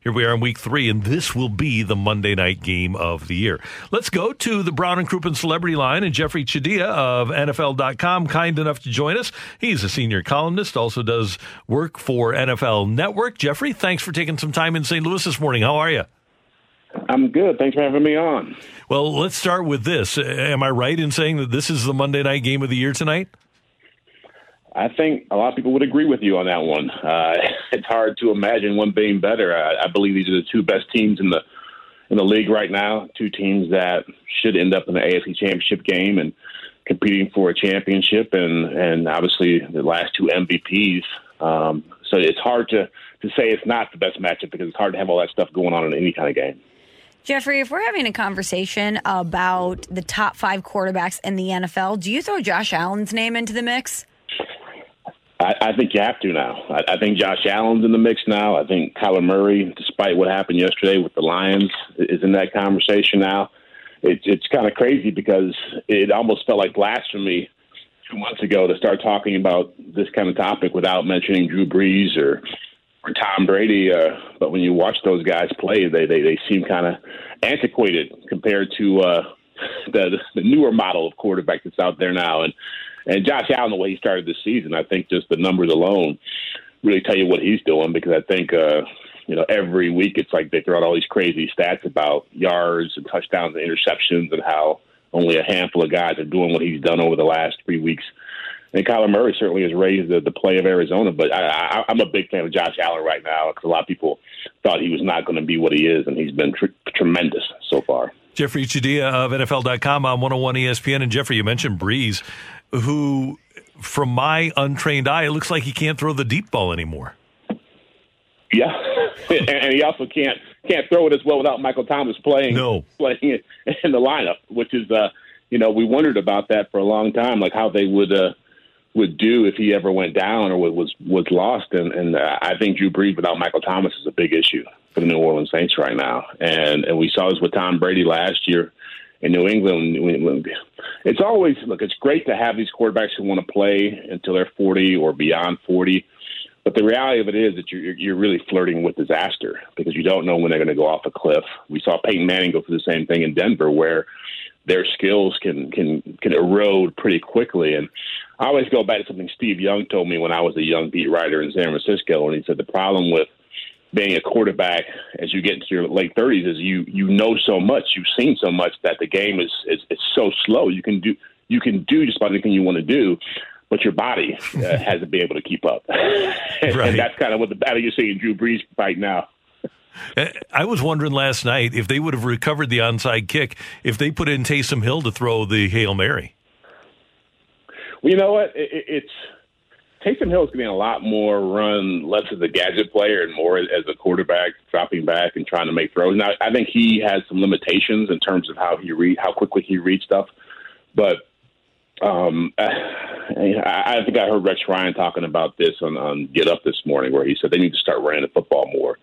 Here we are in week three, and this will be the Monday night game of the year. Let's go to the Brown and Crouppen Celebrity Line, and Jeffrey Chadiha of NFL.com, kind enough to join us. He's a senior columnist, also does work for NFL Network. Jeffrey, thanks for taking some time in St. Louis this morning. How are you? I'm good. Thanks for having me on. Well, let's start with this. Am I right in saying that this is the Monday night game of the year tonight? I think a lot of people would agree with you on that one. Uh, it's hard to imagine one being better. I, I believe these are the two best teams in the in the league right now. Two teams that should end up in the AFC Championship game and competing for a championship, and and obviously the last two MVPs. Um, so it's hard to to say it's not the best matchup because it's hard to have all that stuff going on in any kind of game. Jeffrey, if we're having a conversation about the top five quarterbacks in the NFL, do you throw Josh Allen's name into the mix? I, I think you have to now. I, I think Josh Allen's in the mix now. I think Kyler Murray, despite what happened yesterday with the Lions, is in that conversation now. It, it's kind of crazy because it almost felt like blasphemy two months ago to start talking about this kind of topic without mentioning Drew Brees or or Tom Brady. Uh, but when you watch those guys play, they they, they seem kind of antiquated compared to uh, the the newer model of quarterback that's out there now. And and Josh Allen, the way he started this season, I think just the numbers alone really tell you what he's doing because I think, uh, you know, every week it's like they throw out all these crazy stats about yards and touchdowns and interceptions and how only a handful of guys are doing what he's done over the last three weeks. And Kyler Murray certainly has raised the, the play of Arizona, but I, I, I'm a big fan of Josh Allen right now because a lot of people thought he was not going to be what he is, and he's been tr- tremendous so far. Jeffrey Chadiha of NFL.com on 101 ESPN. And Jeffrey, you mentioned Brees who, from my untrained eye, it looks like he can't throw the deep ball anymore. Yeah, and he also can't can't throw it as well without Michael Thomas playing no. playing in the lineup, which is uh, you know we wondered about that for a long time, like how they would uh, would do if he ever went down or was was lost, and and uh, I think Drew Brees without Michael Thomas is a big issue for the New Orleans Saints right now, and and we saw this with Tom Brady last year in New England. It's always look. It's great to have these quarterbacks who want to play until they're 40 or beyond 40. But the reality of it is that you're, you're really flirting with disaster because you don't know when they're going to go off a cliff. We saw Peyton Manning go through the same thing in Denver, where their skills can can can erode pretty quickly. And I always go back to something Steve Young told me when I was a young beat writer in San Francisco, and he said the problem with being a quarterback as you get into your late 30s is you you know so much, you've seen so much that the game is is, is so slow. You can do you can do just about anything you want to do, but your body uh, has to be able to keep up. and, right. and that's kind of what the battle you're seeing Drew Brees right now. I was wondering last night if they would have recovered the onside kick if they put in Taysom Hill to throw the Hail Mary. Well, you know what? It, it's Taysom Hill is going to getting a lot more run, less as a gadget player and more as a quarterback, dropping back and trying to make throws. Now, I think he has some limitations in terms of how he read, how quickly he reads stuff. But um, I, I think I heard Rex Ryan talking about this on, on Get Up this morning, where he said they need to start running the football more,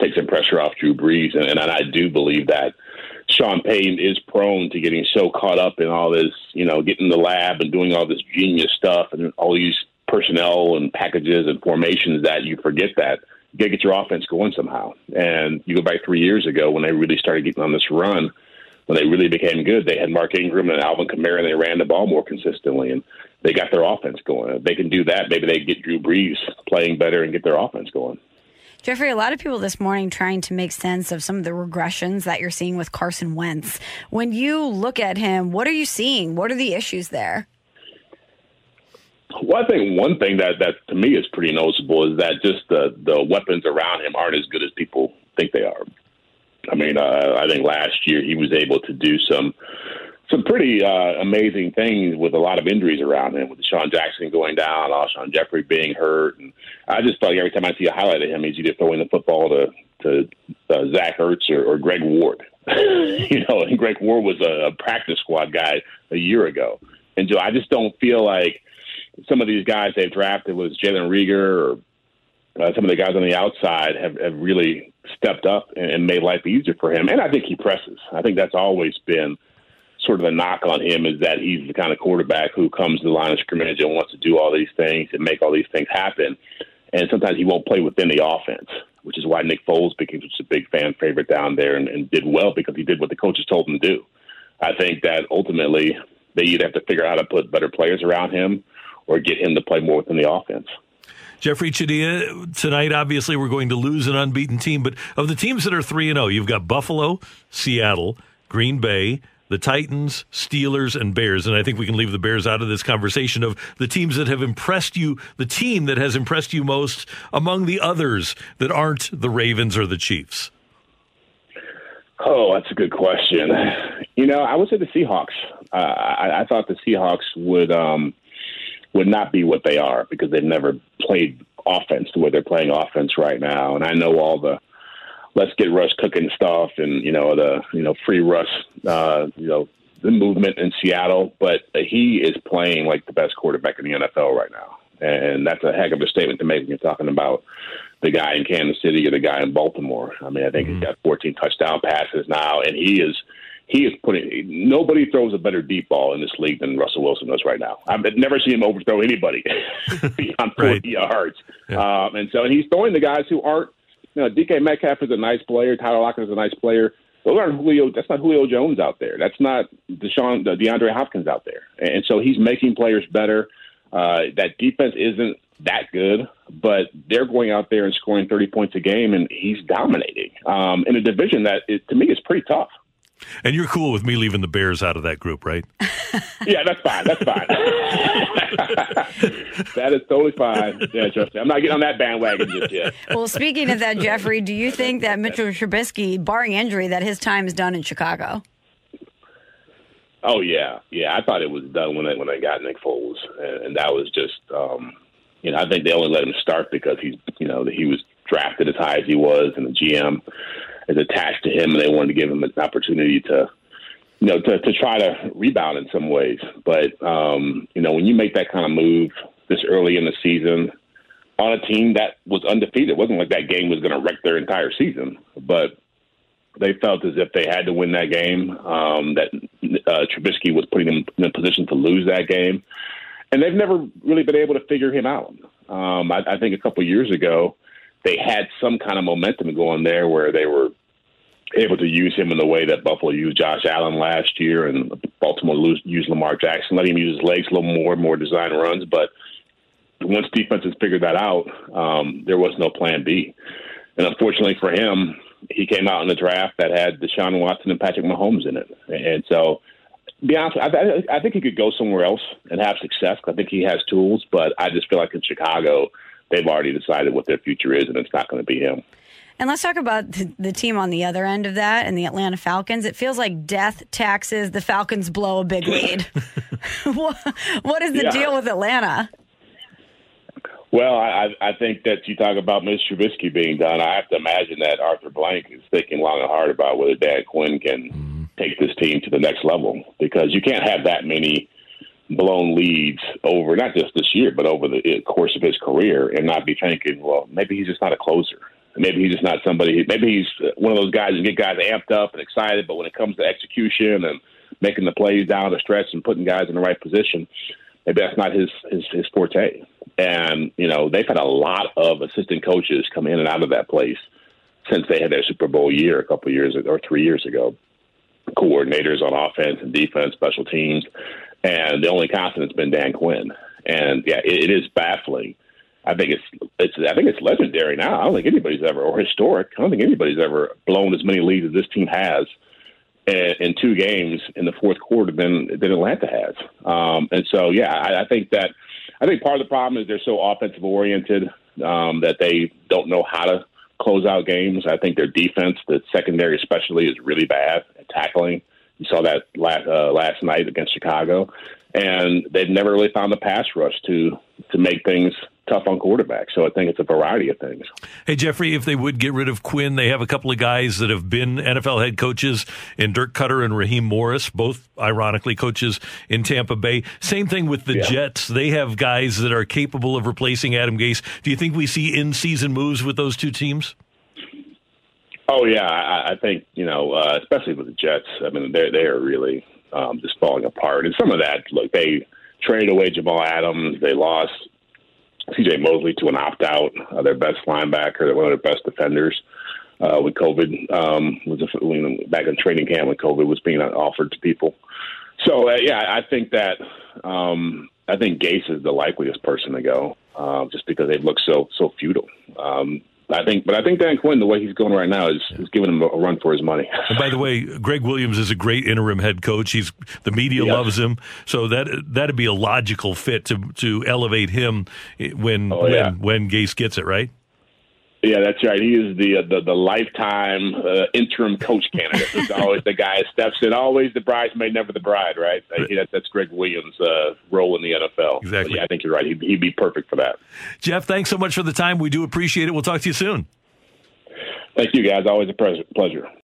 take some pressure off Drew Brees, and, and I do believe that. Sean Payton is prone to getting so caught up in all this, you know, getting in the lab and doing all this genius stuff and all these personnel and packages and formations that you forget that you got to get your offense going somehow. And you go back three years ago when they really started getting on this run, when they really became good, they had Mark Ingram and Alvin Kamara, and they ran the ball more consistently, and they got their offense going. If they can do that, maybe they get Drew Brees playing better and get their offense going. Jeffrey, a lot of people this morning trying to make sense of some of the regressions that you're seeing with Carson Wentz. When you look at him, what are you seeing? What are the issues there? Well, I think one thing that that to me is pretty noticeable is that just the the weapons around him aren't as good as people think they are. I mean, uh, I think last year he was able to do some some pretty uh, amazing things with a lot of injuries around him, with Sean Jackson going down, Alshon Jeffery being hurt, and I just felt like every time I see a highlight of him, he's either throwing the football to to uh, Zach Ertz or, or Greg Ward. you know, and Greg Ward was a, a practice squad guy a year ago, and so I just don't feel like some of these guys they've drafted was Jalen Reagor or uh, some of the guys on the outside have, have really stepped up and, and made life easier for him. And I think he presses. I think that's always been sort of the knock on him is that he's the kind of quarterback who comes to the line of scrimmage and wants to do all these things and make all these things happen. And sometimes he won't play within the offense, which is why Nick Foles became such a big fan favorite down there and, and did well because he did what the coaches told him to do. I think that ultimately they either have to figure out how to put better players around him or get him to play more within the offense. Jeffrey Chadiha, tonight, obviously, we're going to lose an unbeaten team, but of the teams that are 3 and 0, you've got Buffalo, Seattle, Green Bay, the Titans, Steelers, and Bears. And I think we can leave the Bears out of this conversation of the teams that have impressed you, the team that has impressed you most among the others that aren't the Ravens or the Chiefs. Oh, that's a good question. You know, I would say the Seahawks. Uh, I, I, thought the Seahawks would um, would not be what they are because they've never played offense the way they're playing offense right now. And I know all the let's get Russ cooking stuff and you know the you know free Russ uh, you know the movement in Seattle, but he is playing like the best quarterback in the NFL right now, and that's a heck of a statement to make when you're talking about the guy in Kansas City or the guy in Baltimore. I mean, I think mm-hmm. he's got 14 touchdown passes now, and he is he is putting nobody throws a better deep ball in this league than Russell Wilson does right now. I've never seen him overthrow anybody beyond 40 right. yards. Yeah. Um, and so and he's throwing the guys who aren't you know, DK Metcalf is a nice player. Tyler Lockett is a nice player. Those aren't Julio. That's not Julio Jones out there. That's not Deshaun, DeAndre Hopkins out there. And so he's making players better. Uh, that defense isn't that good, but they're going out there and scoring 30 points a game, and he's dominating um, in a division that, is, to me, is pretty tough. And you're cool with me leaving the Bears out of that group, right? yeah, that's fine. That's fine. that is totally fine. Yeah, trust me. I'm not getting on that bandwagon just yet. Well, speaking of that, Jeffrey, do you think that Mitchell Trubisky, barring injury, that his time is done in Chicago? Oh yeah, yeah. I thought it was done when they when they got Nick Foles, and, and that was just, um, you know, I think they only let him start because he's, you know, he was drafted as high as he was, and the GM is attached to him, and they wanted to give him an opportunity to, you know, to, to try to rebound in some ways. But um, you know, when you make that kind of move this early in the season on a team that was undefeated, it wasn't like that game was going to wreck their entire season, but they felt as if they had to win that game. Um, that uh, Trubisky was putting them in a position to lose that game, and they've never really been able to figure him out. Um, I, I think a couple years ago, they had some kind of momentum going there where they were able to use him in the way that Buffalo used Josh Allen last year, and Baltimore used Lamar Jackson, let him use his legs a little more, more design runs. But once defenses figured that out, um, there was no plan B. And unfortunately for him, he came out in the draft that had Deshaun Watson and Patrick Mahomes in it. And so, be honest, I, I think he could go somewhere else and have success. I think he has tools, but I just feel like in Chicago, they've already decided what their future is, and it's not going to be him. And let's talk about the team on the other end of that and the Atlanta Falcons. It feels like death taxes. The Falcons blow a big lead. what is the yeah. deal with Atlanta? Well, I, I think that you talk about Mitch Trubisky being done. I have to imagine that Arthur Blank is thinking long and hard about whether Dan Quinn can mm-hmm. take this team to the next level because you can't have that many blown leads over not just this year, but over the eh, course of his career, and not be thinking, well, maybe he's just not a closer. Maybe he's just not somebody. Maybe he's uh, one of those guys who get guys amped up and excited, but when it comes to execution and making the plays down the stretch and putting guys in the right position, maybe that's not his his, his forte. And you know they've had a lot of assistant coaches come in and out of that place since they had their Super Bowl year a couple years ago or three years ago. Coordinators on offense and defense, special teams, and the only constant has been Dan Quinn. And yeah, it, it is baffling I think it's it's I think it's legendary now. I don't think anybody's ever or historic. I don't think anybody's ever blown as many leads as this team has in, two games in the fourth quarter than than Atlanta has. Um, and so yeah, I, I think that I think part of the problem is they're so offensive oriented um, that they don't know how to close out games. I think their defense, the secondary especially, is really bad at tackling. You saw that last uh, last night against Chicago, and they've never really found the pass rush to to make things tough on quarterbacks. So I think it's a variety of things. Hey, Jeffrey, if they would get rid of Quinn, they have a couple of guys that have been NFL head coaches in Dirk Koetter and Raheem Morris, both ironically coaches in Tampa Bay. Same thing with the yeah. Jets. They have guys that are capable of replacing Adam Gase. Do you think we see in season moves with those two teams? Oh yeah, I, I think you know, uh, especially with the Jets. I mean, they they are really um, just falling apart, and some of that, look, they traded away Jamal Adams. They lost C.J. Mosley to an opt out. Uh, their best linebacker, one of their best defenders. Uh, when COVID um, was a, when, back in training camp when COVID was being offered to people. So uh, yeah, I think that um, I think Gase is the likeliest person to go, uh, just because they've looked so so futile. Um, I think, but I think Dan Quinn, the way he's going right now, is, is giving him a run for his money. and by the way, Gregg Williams is a great interim head coach. He's the media yes. loves him, so that that'd be a logical fit to to elevate him when oh, yeah. when when Gase gets it right. Yeah, that's right. He is the uh, the, the lifetime uh, interim coach candidate. He's always the guy steps in, always the bridesmaid, never the bride. Right? that, that's Gregg Williams' uh, role in the NFL. Exactly. But yeah, I think you're right. He'd, he'd be perfect for that. Jeff, thanks so much for the time. We do appreciate it. We'll talk to you soon. Thank you, guys. Always a pleasure.